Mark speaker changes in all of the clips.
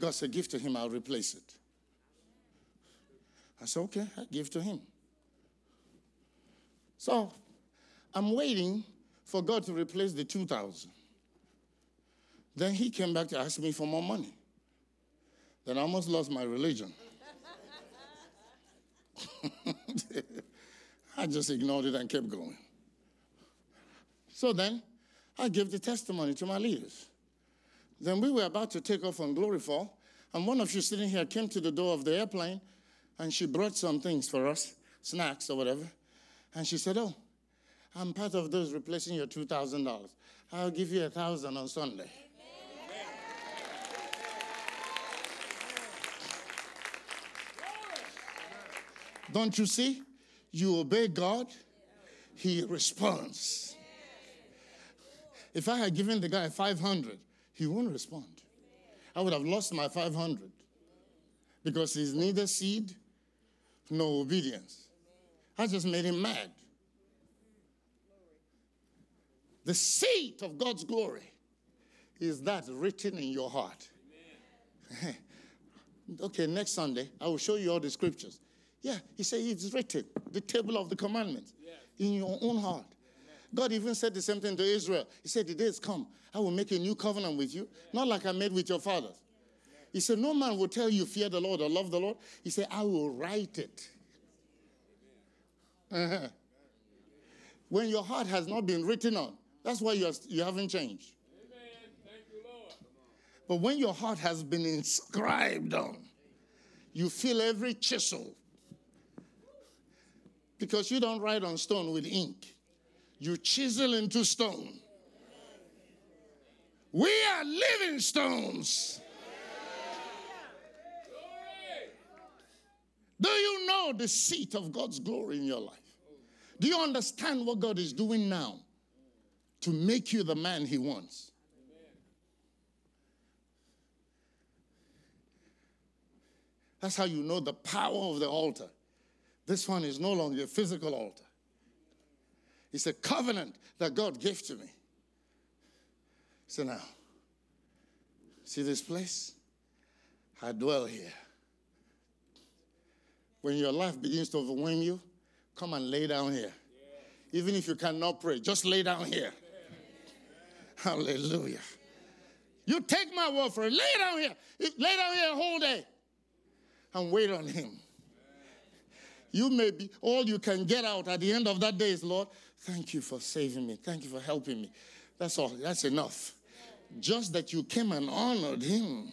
Speaker 1: God said, Give to him, I'll replace it. I said, Okay, I give to him. So I'm waiting for God to replace the 2,000. Then he came back to ask me for more money. Then I almost lost my religion. I just ignored it and kept going. So then I gave the testimony to my leaders. Then we were about to take off on Glory Fall, and one of you sitting here came to the door of the airplane and she brought some things for us, snacks or whatever. And she said, Oh, I'm part of those replacing your $2,000. I'll give you a thousand on Sunday. Don't you see? You obey God, He responds. If I had given the guy 500, he won't respond. I would have lost my 500 because he's neither seed nor obedience. I just made him mad. The seat of God's glory is that written in your heart. okay, next Sunday, I will show you all the scriptures. Yeah, he said it's written, the table of the commandments, in your own heart. God even said the same thing to Israel. He said, The day has come, I will make a new covenant with you, not like I made with your fathers. He said, No man will tell you, fear the Lord or love the Lord. He said, I will write it. Uh-huh. When your heart has not been written on, that's why you're, you haven't changed.
Speaker 2: You.
Speaker 1: But when your heart has been inscribed on, you feel every chisel. Because you don't write on stone with ink, you chisel into stone. We are living stones. Do you know the seat of God's glory in your life? Do you understand what God is doing now to make you the man He wants? That's how you know the power of the altar. This one is no longer a physical altar, it's a covenant that God gave to me. So now, see this place? I dwell here. When your life begins to overwhelm you, come and lay down here. Even if you cannot pray, just lay down here. Hallelujah. You take my word for it. Lay down here. Lay down here a whole day and wait on Him. You may be, all you can get out at the end of that day is, Lord, thank you for saving me. Thank you for helping me. That's all. That's enough. Just that you came and honored Him,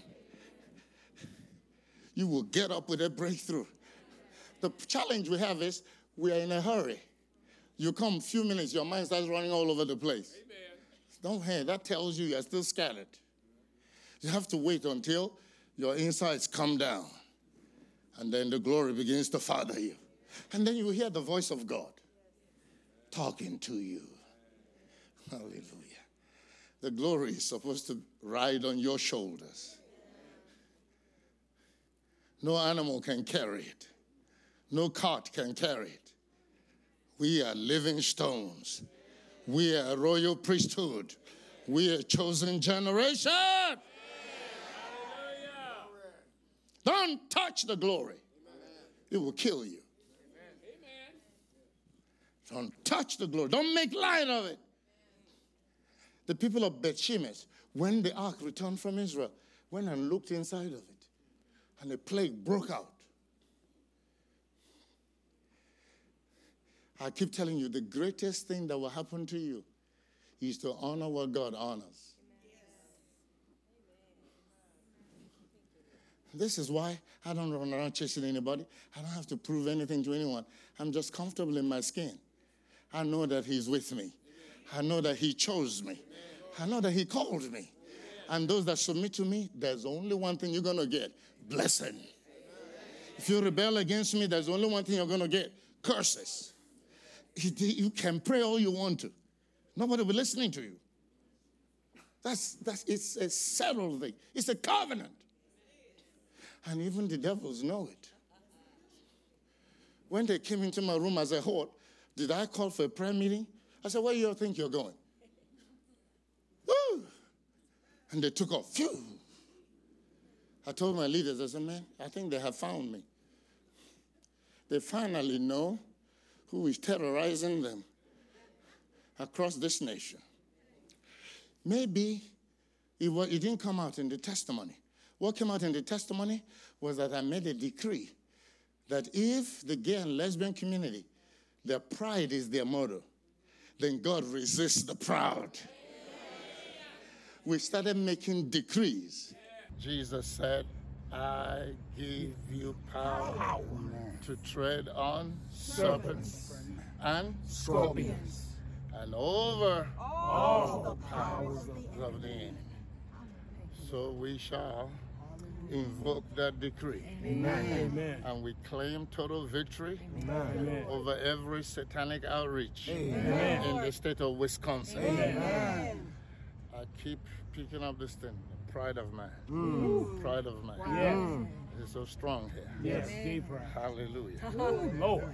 Speaker 1: you will get up with a breakthrough. The challenge we have is we are in a hurry. You come a few minutes, your mind starts running all over the place.
Speaker 2: Amen.
Speaker 1: Don't hear that tells you you're still scattered. You have to wait until your insides come down. And then the glory begins to father you. And then you hear the voice of God talking to you. Hallelujah. The glory is supposed to ride on your shoulders. No animal can carry it, no cart can carry it. We are living stones. We are a royal priesthood. We are a chosen generation. Don't touch the glory, it will kill you. Don't touch the glory. Don't make light of it. The people of Beth Shemesh, when the ark returned from Israel, went and looked inside of it, and a plague broke out. I keep telling you, the greatest thing that will happen to you is to honor what God honors. This is why I don't run around chasing anybody. I don't have to prove anything to anyone. I'm just comfortable in my skin. I know that He's with me. I know that He chose me. I know that He called me. And those that submit to me, there's only one thing you're going to get blessing. If you rebel against me, there's only one thing you're going to get curses. you can pray all you want to. Nobody will be listening to you. That's, that's, it's a settled thing. It's a covenant. And even the devils know it. When they came into my room as a whole, did I call for a prayer meeting? I said, where do you think you're going? Woo! And they took off. Phew! I told my leaders, I said, man, I think they have found me. They finally know who is terrorizing them across this nation. Maybe it, was, it didn't come out in the testimony. What came out in the testimony was that I made a decree that if the gay and lesbian community, their pride is their motto, then God resists the proud. We started making decrees. Jesus said, I give you power to tread on serpents and scorpions and over all the powers of the enemy. So we shall invoke that decree.
Speaker 2: Amen.
Speaker 1: And we claim total victory
Speaker 2: Amen.
Speaker 1: over every satanic outreach
Speaker 2: Amen.
Speaker 1: in the state of Wisconsin. I keep picking up this thing, pride of man. Pride of man.
Speaker 2: Yes.
Speaker 1: It's so strong here.
Speaker 2: Yes. Deep pride.
Speaker 1: Hallelujah.
Speaker 2: Lord.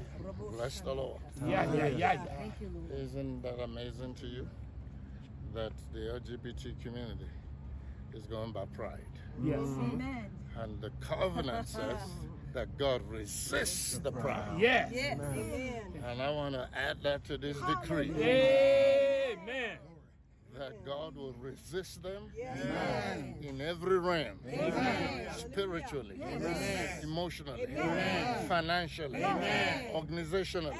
Speaker 1: Bless the Lord.
Speaker 2: Yeah, yeah, yeah, yeah.
Speaker 1: Isn't that amazing to you? That the LGBT community is going by pride.
Speaker 2: Yes. Mm.
Speaker 3: Amen.
Speaker 1: And the covenant says that God resists the proud.
Speaker 2: Yes.
Speaker 3: Yes. Amen.
Speaker 1: And I want to add that to this decree
Speaker 2: Amen.
Speaker 1: That God will resist them
Speaker 3: Yes.
Speaker 1: in every realm spiritually, emotionally, financially, organizationally,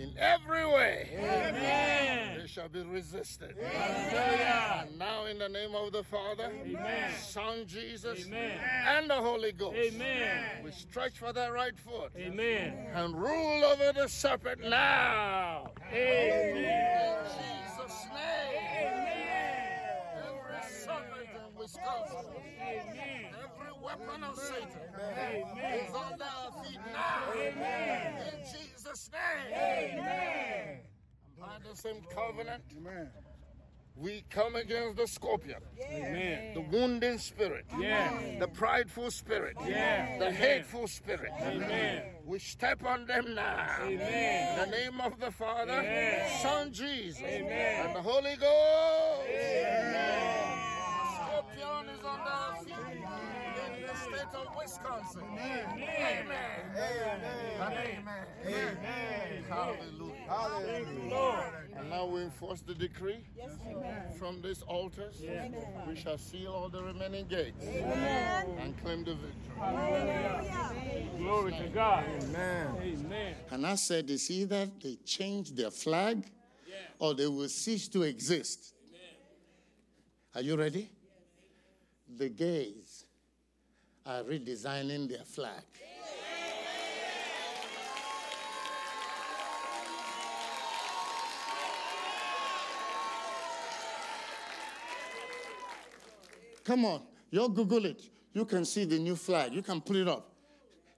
Speaker 1: in every way.
Speaker 2: Amen.
Speaker 1: They shall be resisted.
Speaker 2: Hallelujah.
Speaker 1: And now, in the name of the Father,
Speaker 2: Amen.
Speaker 1: Son Jesus,
Speaker 2: Amen.
Speaker 1: and the Holy Ghost,
Speaker 2: Amen.
Speaker 1: we stretch for that right foot
Speaker 2: Amen.
Speaker 1: and rule over the serpent now.
Speaker 2: Amen.
Speaker 1: Jesus' name. Serpent
Speaker 2: Amen.
Speaker 1: every weapon of Satan
Speaker 2: Amen.
Speaker 1: is under our feet now.
Speaker 2: Amen.
Speaker 1: In Jesus' name.
Speaker 2: Amen.
Speaker 1: By the same covenant, we come against the scorpion,
Speaker 2: Amen.
Speaker 1: the wounding spirit,
Speaker 2: Yeah.
Speaker 1: the prideful spirit,
Speaker 2: Yeah.
Speaker 1: the hateful spirit.
Speaker 2: Amen.
Speaker 1: We step on them now.
Speaker 2: Amen.
Speaker 1: In the name of the Father,
Speaker 2: Amen.
Speaker 1: Son Jesus,
Speaker 2: Amen.
Speaker 1: and the Holy Ghost.
Speaker 2: Amen.
Speaker 1: Scorpion is under our feet in the state of Wisconsin. Amen. Amen. And amen. Amen. Hallelujah.
Speaker 2: Thank.
Speaker 1: And now we enforce the decree from these altars. We shall seal all the remaining gates and claim the victory.
Speaker 2: Glory to God. Amen. Amen.
Speaker 1: And I said, it's either they change their flag or they will cease to exist. Are you ready? The gays are redesigning their flag. Come on, you Google it. You can see the new flag. You can put it up.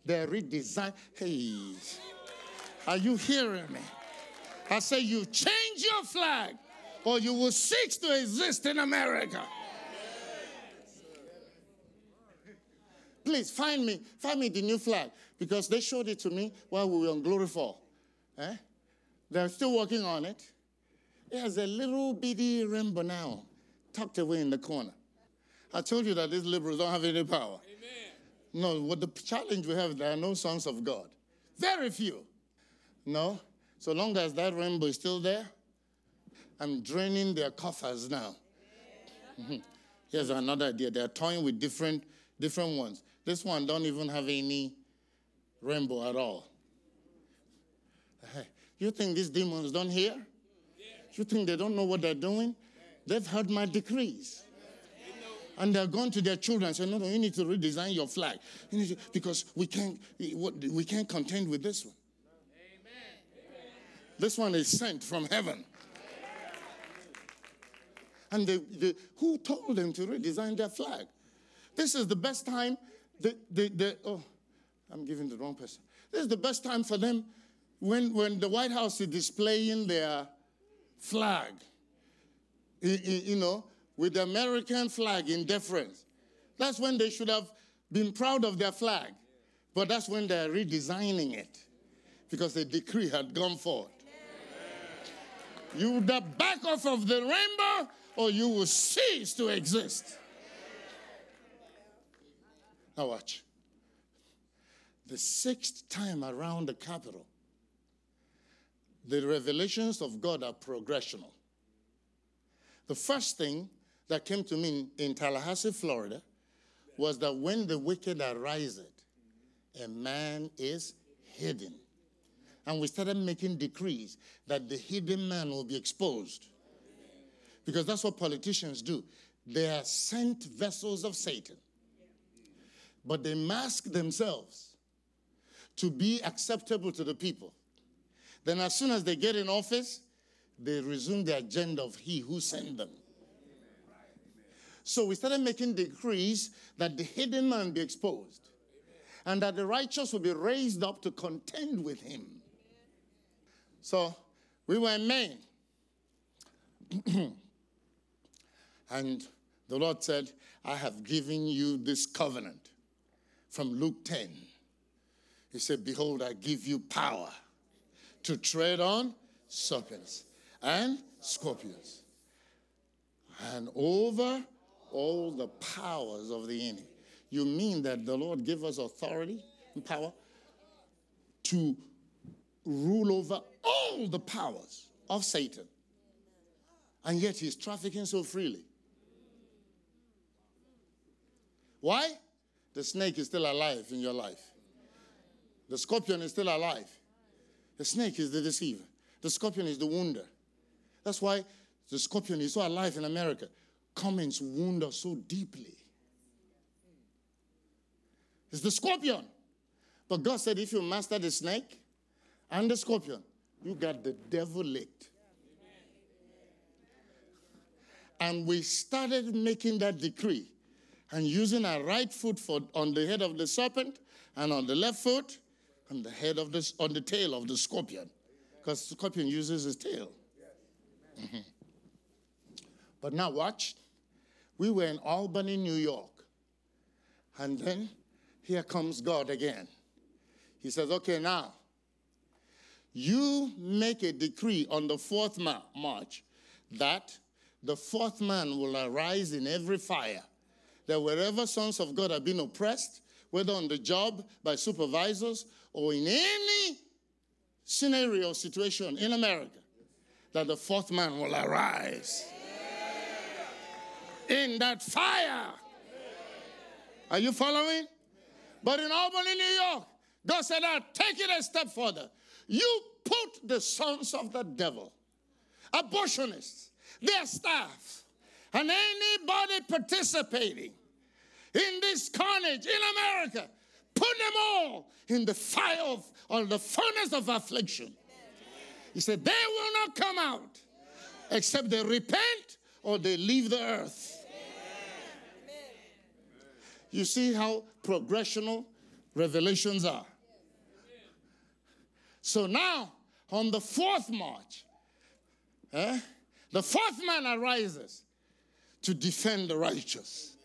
Speaker 1: They're redesigned. Hey, are you hearing me? I say you change your flag or you will cease to exist in America. Please find me, find me the new flag because they showed it to me while we were on Glory Fall. Eh? They're still working on it. It has a little bitty rainbow now, tucked away in the corner. I told you that these liberals don't have any power. No, what the challenge we have, there are no sons of God. Very few. No, so long as that rainbow is still there, I'm draining their coffers now. Mhm. Here's another idea. They're toying with different, different ones. This one don't even have any rainbow at all. You think these demons don't hear? You think they don't know what they're doing? They've heard my decrees. And they're going to their children and say, no, no, you need to redesign your flag. You to, because we can't, we can't contend with this one. This one is sent from heaven. And they, they, who told them to redesign their flag? This is the best time. The, the, the, oh, I'm giving the wrong person. This is the best time for them when, when the White House is displaying their flag, i- you know, with the American flag in deference, that's when they should have been proud of their flag. But that's when they're redesigning it because the decree had gone forth. You would back off of the rainbow or you will cease to exist. Now, watch. The sixth time around the capital, the revelations of God are progressional. The first thing that came to me in Tallahassee, Florida, was that when the wicked arise, a man is hidden. And we started making decrees that the hidden man will be exposed. Because that's what politicians do. They are sent vessels of Satan. But they mask themselves to be acceptable to the people. Then, as soon as they get in office, they resume the agenda of he who sent them. So we started making decrees that the hidden man be exposed and that the righteous will be raised up to contend with him. So we were in Maine. and the Lord said, I have given you this covenant from Luke 10. He said, Behold, I give you power to tread on serpents and scorpions and over all the powers of the enemy. You mean that the Lord gave us authority and power to rule over all the powers of Satan. And yet he's trafficking so freely. Why? The snake is still alive in your life. The scorpion is still alive. The snake is the deceiver. The scorpion is the wounder. That's why the scorpion is so alive in America. Comments wound us so deeply. It's the scorpion. But God said, if you master the snake and the scorpion, you got the devil licked. And we started making that decree and using our right foot for, on the head of the serpent and on the left foot on the head of the, on the tail of the scorpion. Because scorpion uses his tail. Mhm. But now watch. We were in Albany, New York. And then here comes God again. He says, okay, now, you make a decree on the fourth ma- March that the fourth man will arise in every fire. That wherever sons of God have been oppressed, whether on the job, by supervisors, or in any scenario or situation in America, that the fourth man will arise in that fire. Are you following? But in Albany, New York, God said, I'll take it a step further. You put the sons of the devil, abortionists, their staff, and anybody participating in this carnage in America, put them all in the fire of, or the furnace of affliction. He said, they will not come out except they repent or they leave the earth. You see how progressional revelations are. So now, on the fourth march, eh, the fourth man arises to defend the righteous.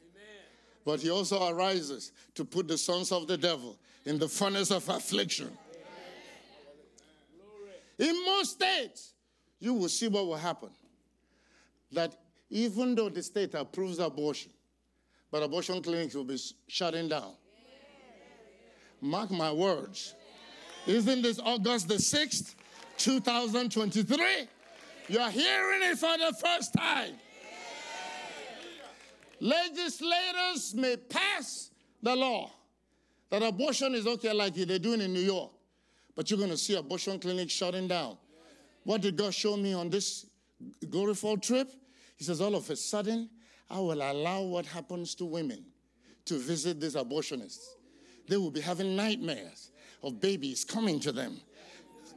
Speaker 1: But he also arises to put the sons of the devil in the furnace of affliction. In most states, you will see what will happen. That even though the state approves abortion, but abortion clinics will be shutting down. Mark my words. Isn't this August the 6th, 2023? You're hearing it for the first time. Legislators may pass the law that abortion is okay, like they're doing in New York, but you're going to see abortion clinics shutting down. What did God show me on this glory fall trip? He says, all of a sudden, I will allow what happens to women to visit these abortionists. They will be having nightmares of babies coming to them,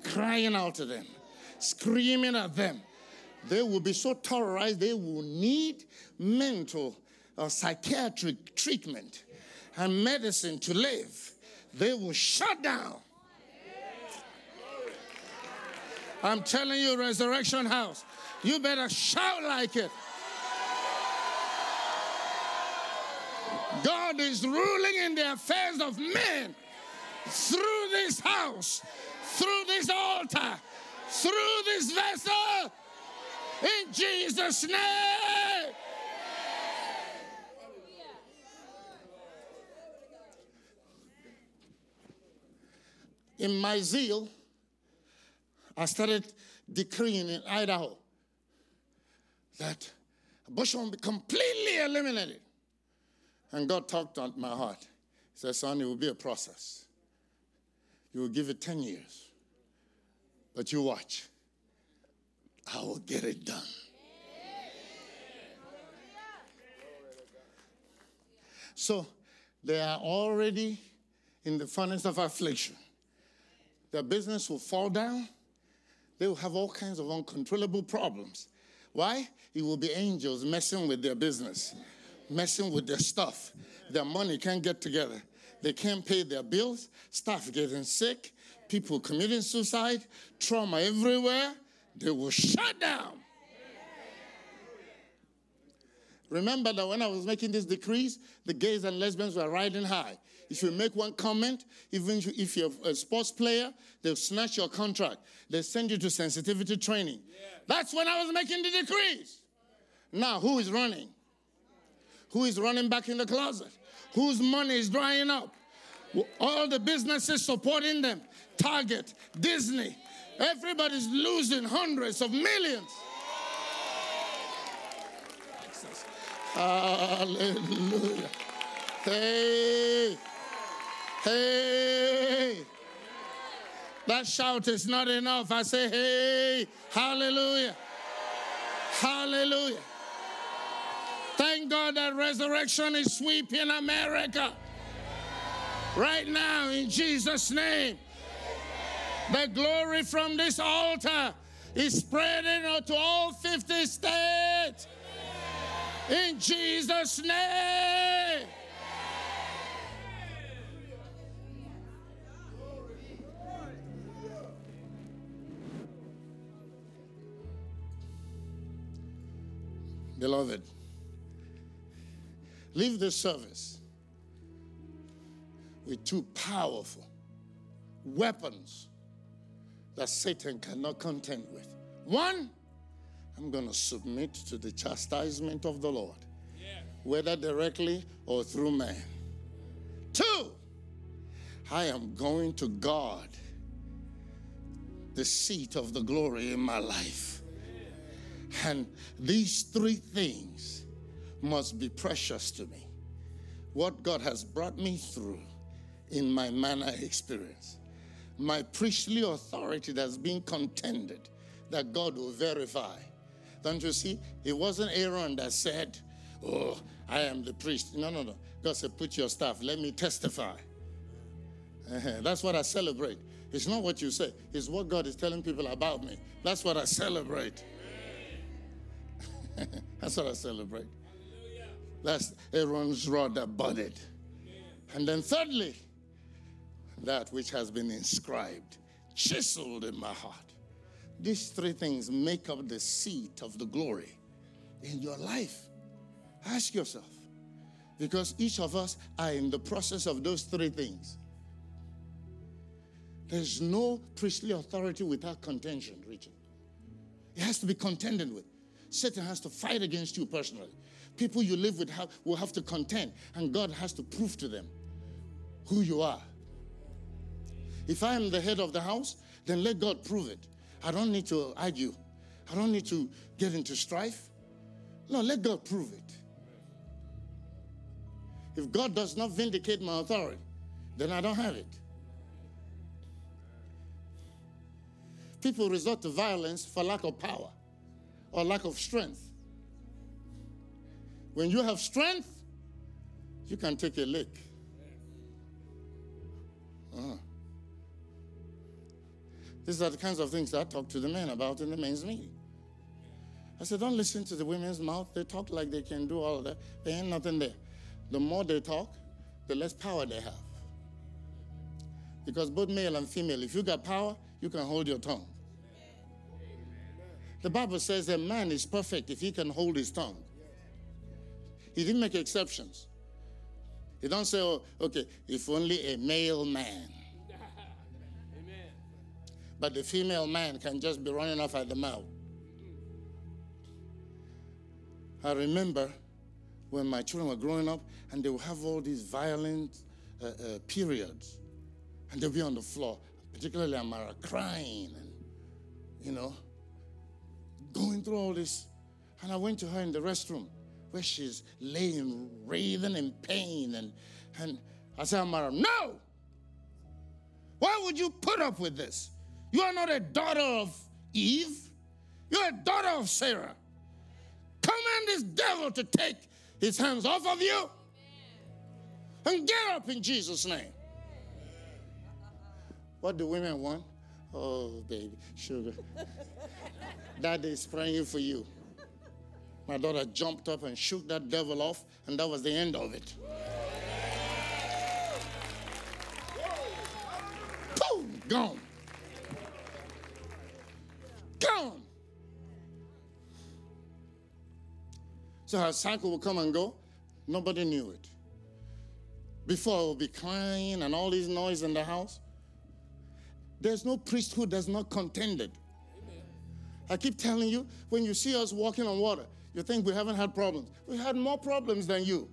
Speaker 1: crying out to them, screaming at them. They will be so terrorized, they will need mental or psychiatric treatment and medicine to live. They will shut down. I'm telling you, Resurrection House, you better shout like it. God is ruling in the affairs of men through this house, through this altar, through this vessel. In Jesus' name. In my zeal, I started decreeing in Idaho that abortion will be completely eliminated. And God talked on my heart. He said, Son, it will be a process. You will give it 10 years. But you watch. I will get it done. So they are already in the furnace of affliction. Their business will fall down. They will have all kinds of uncontrollable problems. Why? It will be angels messing with their business, messing with their stuff. Their money can't get together. They can't pay their bills. Staff getting sick. People committing suicide. Trauma everywhere. They will shut down. Remember that when I was making these decrees, the gays and lesbians were riding high. If you make one comment, even if you're a sports player, they'll snatch your contract. They send you to sensitivity training. That's when I was making the decrees. Now, who is running? Who is running back in the closet? Whose money is drying up? All the businesses supporting them Target, Disney. Everybody's losing hundreds of millions. Hallelujah. Hey, hey. That shout is not enough. I say, hey, hallelujah. Hallelujah. Thank God that resurrection is sweeping America. Right now, in Jesus' name. The glory from this altar is spreading to all 50 states. In Jesus' name. Beloved, leave this service with two powerful weapons that Satan cannot contend with. One, I'm going to submit to the chastisement of the Lord, whether directly or through man. Two, I am going to guard the seat of the glory in my life. And these three things must be precious to me. What God has brought me through in my manna experience, my priestly authority that's being contended, that God will verify. Don't you see? It wasn't Aaron that said, Oh, I am the priest. No, no, no. God said, Put your staff, let me testify. Uh-huh. That's what I celebrate. It's not what you say, it's what God is telling people about me. That's what I celebrate. That's what I celebrate. That's Aaron's rod that budded. And then, thirdly, that which has been inscribed, chiseled in my heart. These three things make up the seat of the glory in your life. Ask yourself, because each of us are in the process of those three things. There's no priestly authority without contention, Richard. It has to be contended with. Satan has to fight against you personally. People you live with have, will have to contend, and God has to prove to them who you are. If I am the head of the house, then let God prove it. I don't need to argue. I don't need to get into strife. No, let God prove it. If God does not vindicate my authority, then I don't have it. People resort to violence for lack of power or lack of strength. When you have strength, you can take a lick. Uh-huh. These are the kinds of things I talk to the men about in the men's meeting. I said, don't listen to the women's mouth. They talk like they can do all of that. There ain't nothing there. The more they talk, the less power they have. Because both male and female, if you got power, you can hold your tongue. The Bible says a man is perfect if he can hold his tongue. He didn't make exceptions. He don't say, oh, okay, if only a male man. But the female man can just be running off at the mouth. I remember when my children were growing up and they would have all these violent uh, uh, periods and they'll be on the floor, particularly Amara, crying and, you know, going through all this. And I went to her in the restroom where she's laying, writhing in pain. And, and I said, Amara, no! Why would you put up with this? You are not a daughter of Eve, you're a daughter of Sarah. Command this devil to take his hands off of you and get up in Jesus' name. What do women want? Oh, baby, sugar. Daddy is praying for you. My daughter jumped up and shook that devil off, and that was the end of it. Boom, gone. Gone. So her cycle will come and go. Nobody knew it. Before it would be crying and all this noise in the house. There's no priesthood that's not contended. I keep telling you, when you see us walking on water, you think we haven't had problems. We had more problems than you.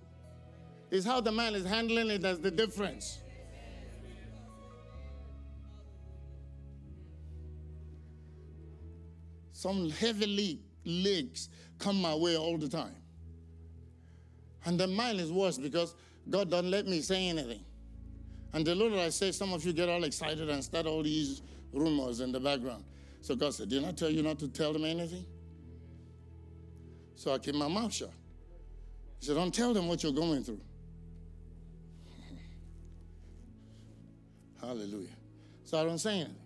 Speaker 1: It's how the man is handling it that's the difference. Some heavy legs come my way all the time. And the mine is worse because God doesn't let me say anything. And the Lord, I say, some of you get all excited and start all these rumors in the background. So God said, Did I tell you not to tell them anything? So I keep my mouth shut. He said, Don't tell them what you're going through. Hallelujah. So I don't say anything.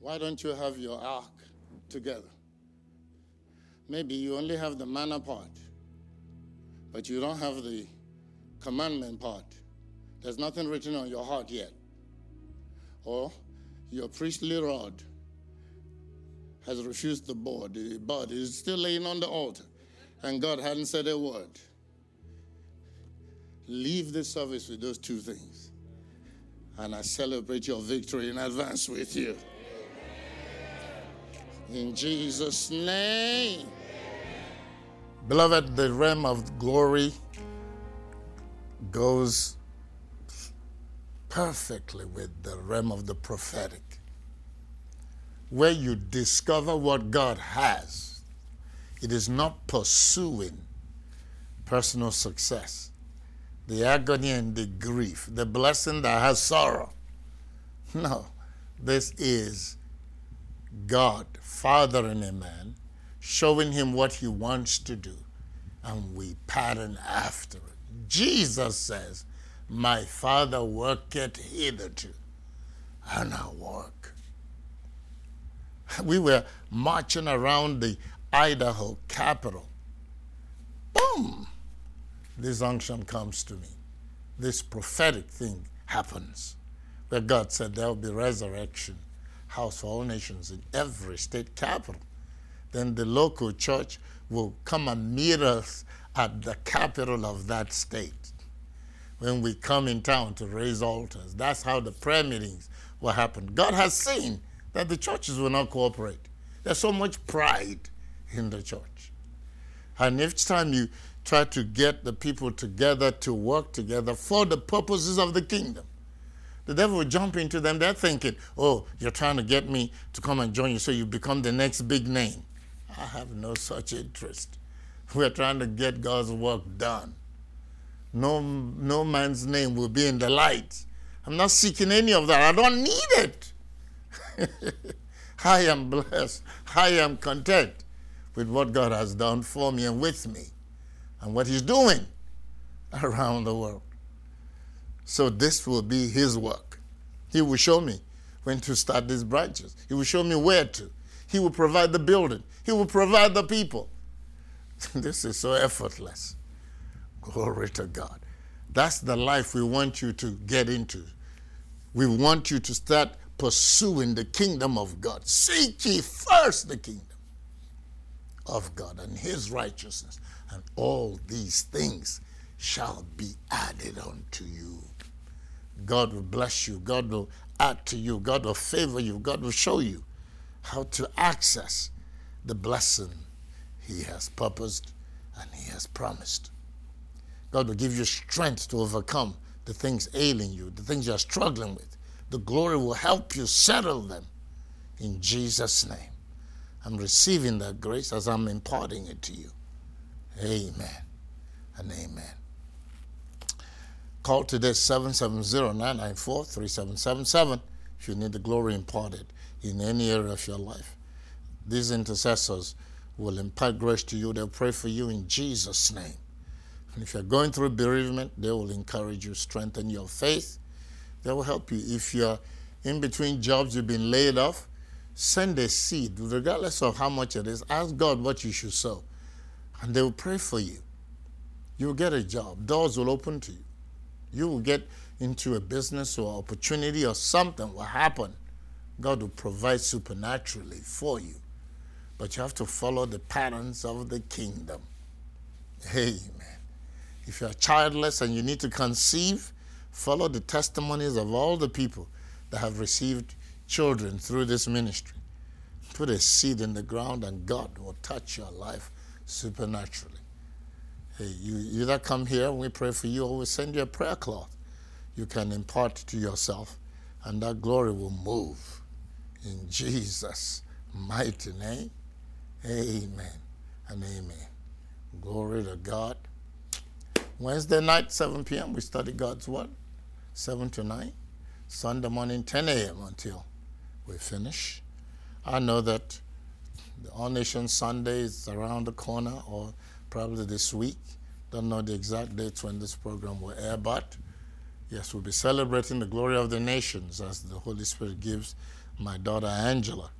Speaker 1: Why don't you have your ark together? Maybe you only have the manna part, but you don't have the commandment part. There's nothing written on your heart yet. Or your priestly rod has refused the board. The board is still laying on the altar, and God hadn't said a word. Leave the service with those two things. And I celebrate your victory in advance with you. In Jesus' name. Beloved, the realm of glory goes perfectly with the realm of the prophetic, where you discover what God has. It is not pursuing personal success, the agony and the grief, the blessing that has sorrow. No, this is God fathering a man, showing him what he wants to do, and we pattern after it. Jesus says, My Father worketh hitherto, and I work. We were marching around the Idaho capital. Boom! This unction comes to me. This prophetic thing happens where God said there will be resurrection house for all nations in every state capital. Then the local church will come and meet us at the capital of that state when we come in town to raise altars. That's how the prayer meetings will happen. God has seen that the churches will not cooperate. There's so much pride in the church. And each time you try to get the people together to work together for the purposes of the kingdom, the devil will jump into them. They're thinking, oh, you're trying to get me to come and join you so you become the next big name. I have no such interest. We're trying to get God's work done. No, no man's name will be in the light. I'm not seeking any of that. I don't need it. I am blessed. I am content with what God has done for me and with me and what He's doing around the world. So this will be his work. He will show me when to start these branches. He will show me where to. He will provide the building. He will provide the people. this is so effortless. Glory to God. That's the life we want you to get into. We want you to start pursuing the kingdom of God. Seek ye first the kingdom of God and his righteousness, and all these things shall be added unto you. God will bless you. God will add to you. God will favor you. God will show you how to access the blessing He has purposed and He has promised. God will give you strength to overcome the things ailing you, the things you're struggling with. The glory will help you settle them in Jesus' name. I'm receiving that grace as I'm imparting it to you. Amen and amen. Call today 770-994-3777 if you need the glory imparted in any area of your life. These intercessors will impart grace to you. They'll pray for you in Jesus' name. And if you're going through bereavement, they will encourage you, strengthen your faith. They will help you. If you're in between jobs, you've been laid off, send a seed, regardless of how much it is. Ask God what you should sow, and they will pray for you. You'll get a job. Doors will open to you. You will get into a business or opportunity or something will happen. God will provide supernaturally for you. But you have to follow the patterns of the kingdom. Amen. If you're childless and you need to conceive, follow the testimonies of all the people that have received children through this ministry. Put a seed in the ground and God will touch your life supernaturally. Hey, you either come here and we pray for you or we send you a prayer cloth. You can impart to yourself and that glory will move. In Jesus' mighty name, amen and amen. Glory to God. Wednesday night, 7 p.m., we study God's Word, 7 to 9. Sunday morning, 10 a.m. until we finish. I know that the All Nation Sunday is around the corner or probably this week. Don't know the exact dates when this program will air, but yes, we'll be celebrating the glory of the nations as the Holy Spirit gives my daughter Angela,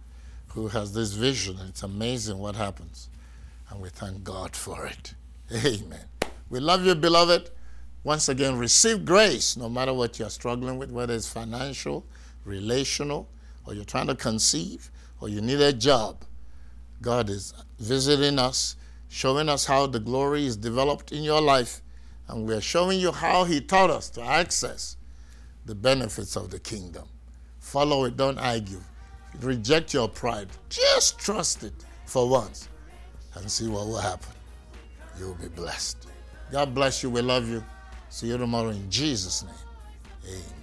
Speaker 1: who has this vision. It's amazing what happens. And we thank God for it. Amen. We love you, beloved. Once again, receive grace no matter what you're struggling with, whether it's financial, relational, or you're trying to conceive, or you need a job. God is visiting us, showing us how the glory is developed in your life, and we're showing you how He taught us to access the benefits of the kingdom. Follow it, don't argue. Reject your pride. Just trust it for once and see what will happen. You'll be blessed. God bless you. We love you. See you tomorrow in Jesus' name. Amen.